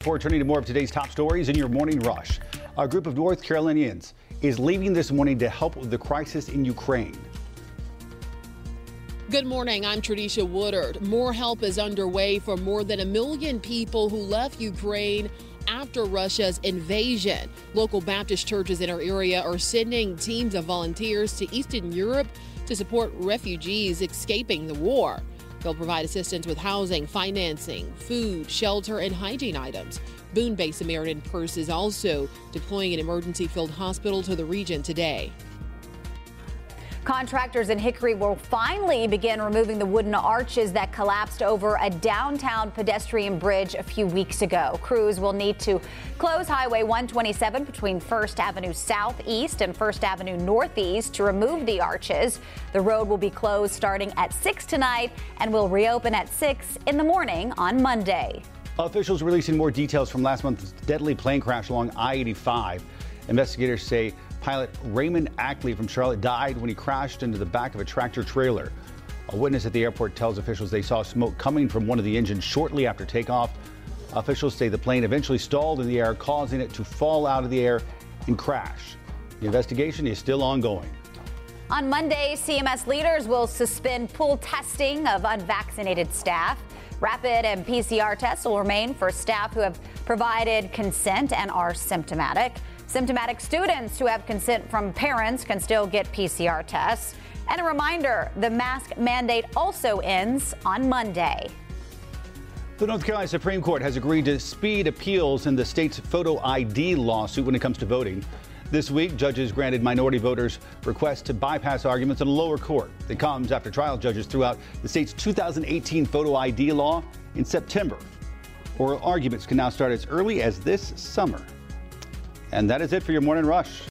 Before turning to more of today's top stories in your morning rush, a group of North Carolinians is leaving this morning to help with the crisis in Ukraine. Good morning. I'm Tradisha Woodard. More help is underway for more than a million people who left Ukraine after Russia's invasion. Local Baptist churches in our area are sending teams of volunteers to Eastern Europe to support refugees escaping the war. They'll provide assistance with housing, financing, food, shelter, and hygiene items. Boone Bay Samaritan Purse is also deploying an emergency field hospital to the region today. Contractors in Hickory will finally begin removing the wooden arches that collapsed over a downtown pedestrian bridge a few weeks ago. Crews will need to close Highway 127 between 1st Avenue Southeast and 1st Avenue Northeast to remove the arches. The road will be closed starting at 6 tonight and will reopen at 6 in the morning on Monday. Officials releasing more details from last month's deadly plane crash along I 85. Investigators say pilot Raymond Ackley from Charlotte died when he crashed into the back of a tractor trailer. A witness at the airport tells officials they saw smoke coming from one of the engines shortly after takeoff. Officials say the plane eventually stalled in the air, causing it to fall out of the air and crash. The investigation is still ongoing. On Monday, CMS leaders will suspend pool testing of unvaccinated staff. Rapid and PCR tests will remain for staff who have provided consent and are symptomatic. Symptomatic students who have consent from parents can still get PCR tests. And a reminder the mask mandate also ends on Monday. The North Carolina Supreme Court has agreed to speed appeals in the state's photo ID lawsuit when it comes to voting. This week, judges granted minority voters requests to bypass arguments in a lower court. It comes after trial judges threw out the state's 2018 photo ID law in September. Oral arguments can now start as early as this summer. And that is it for your morning rush.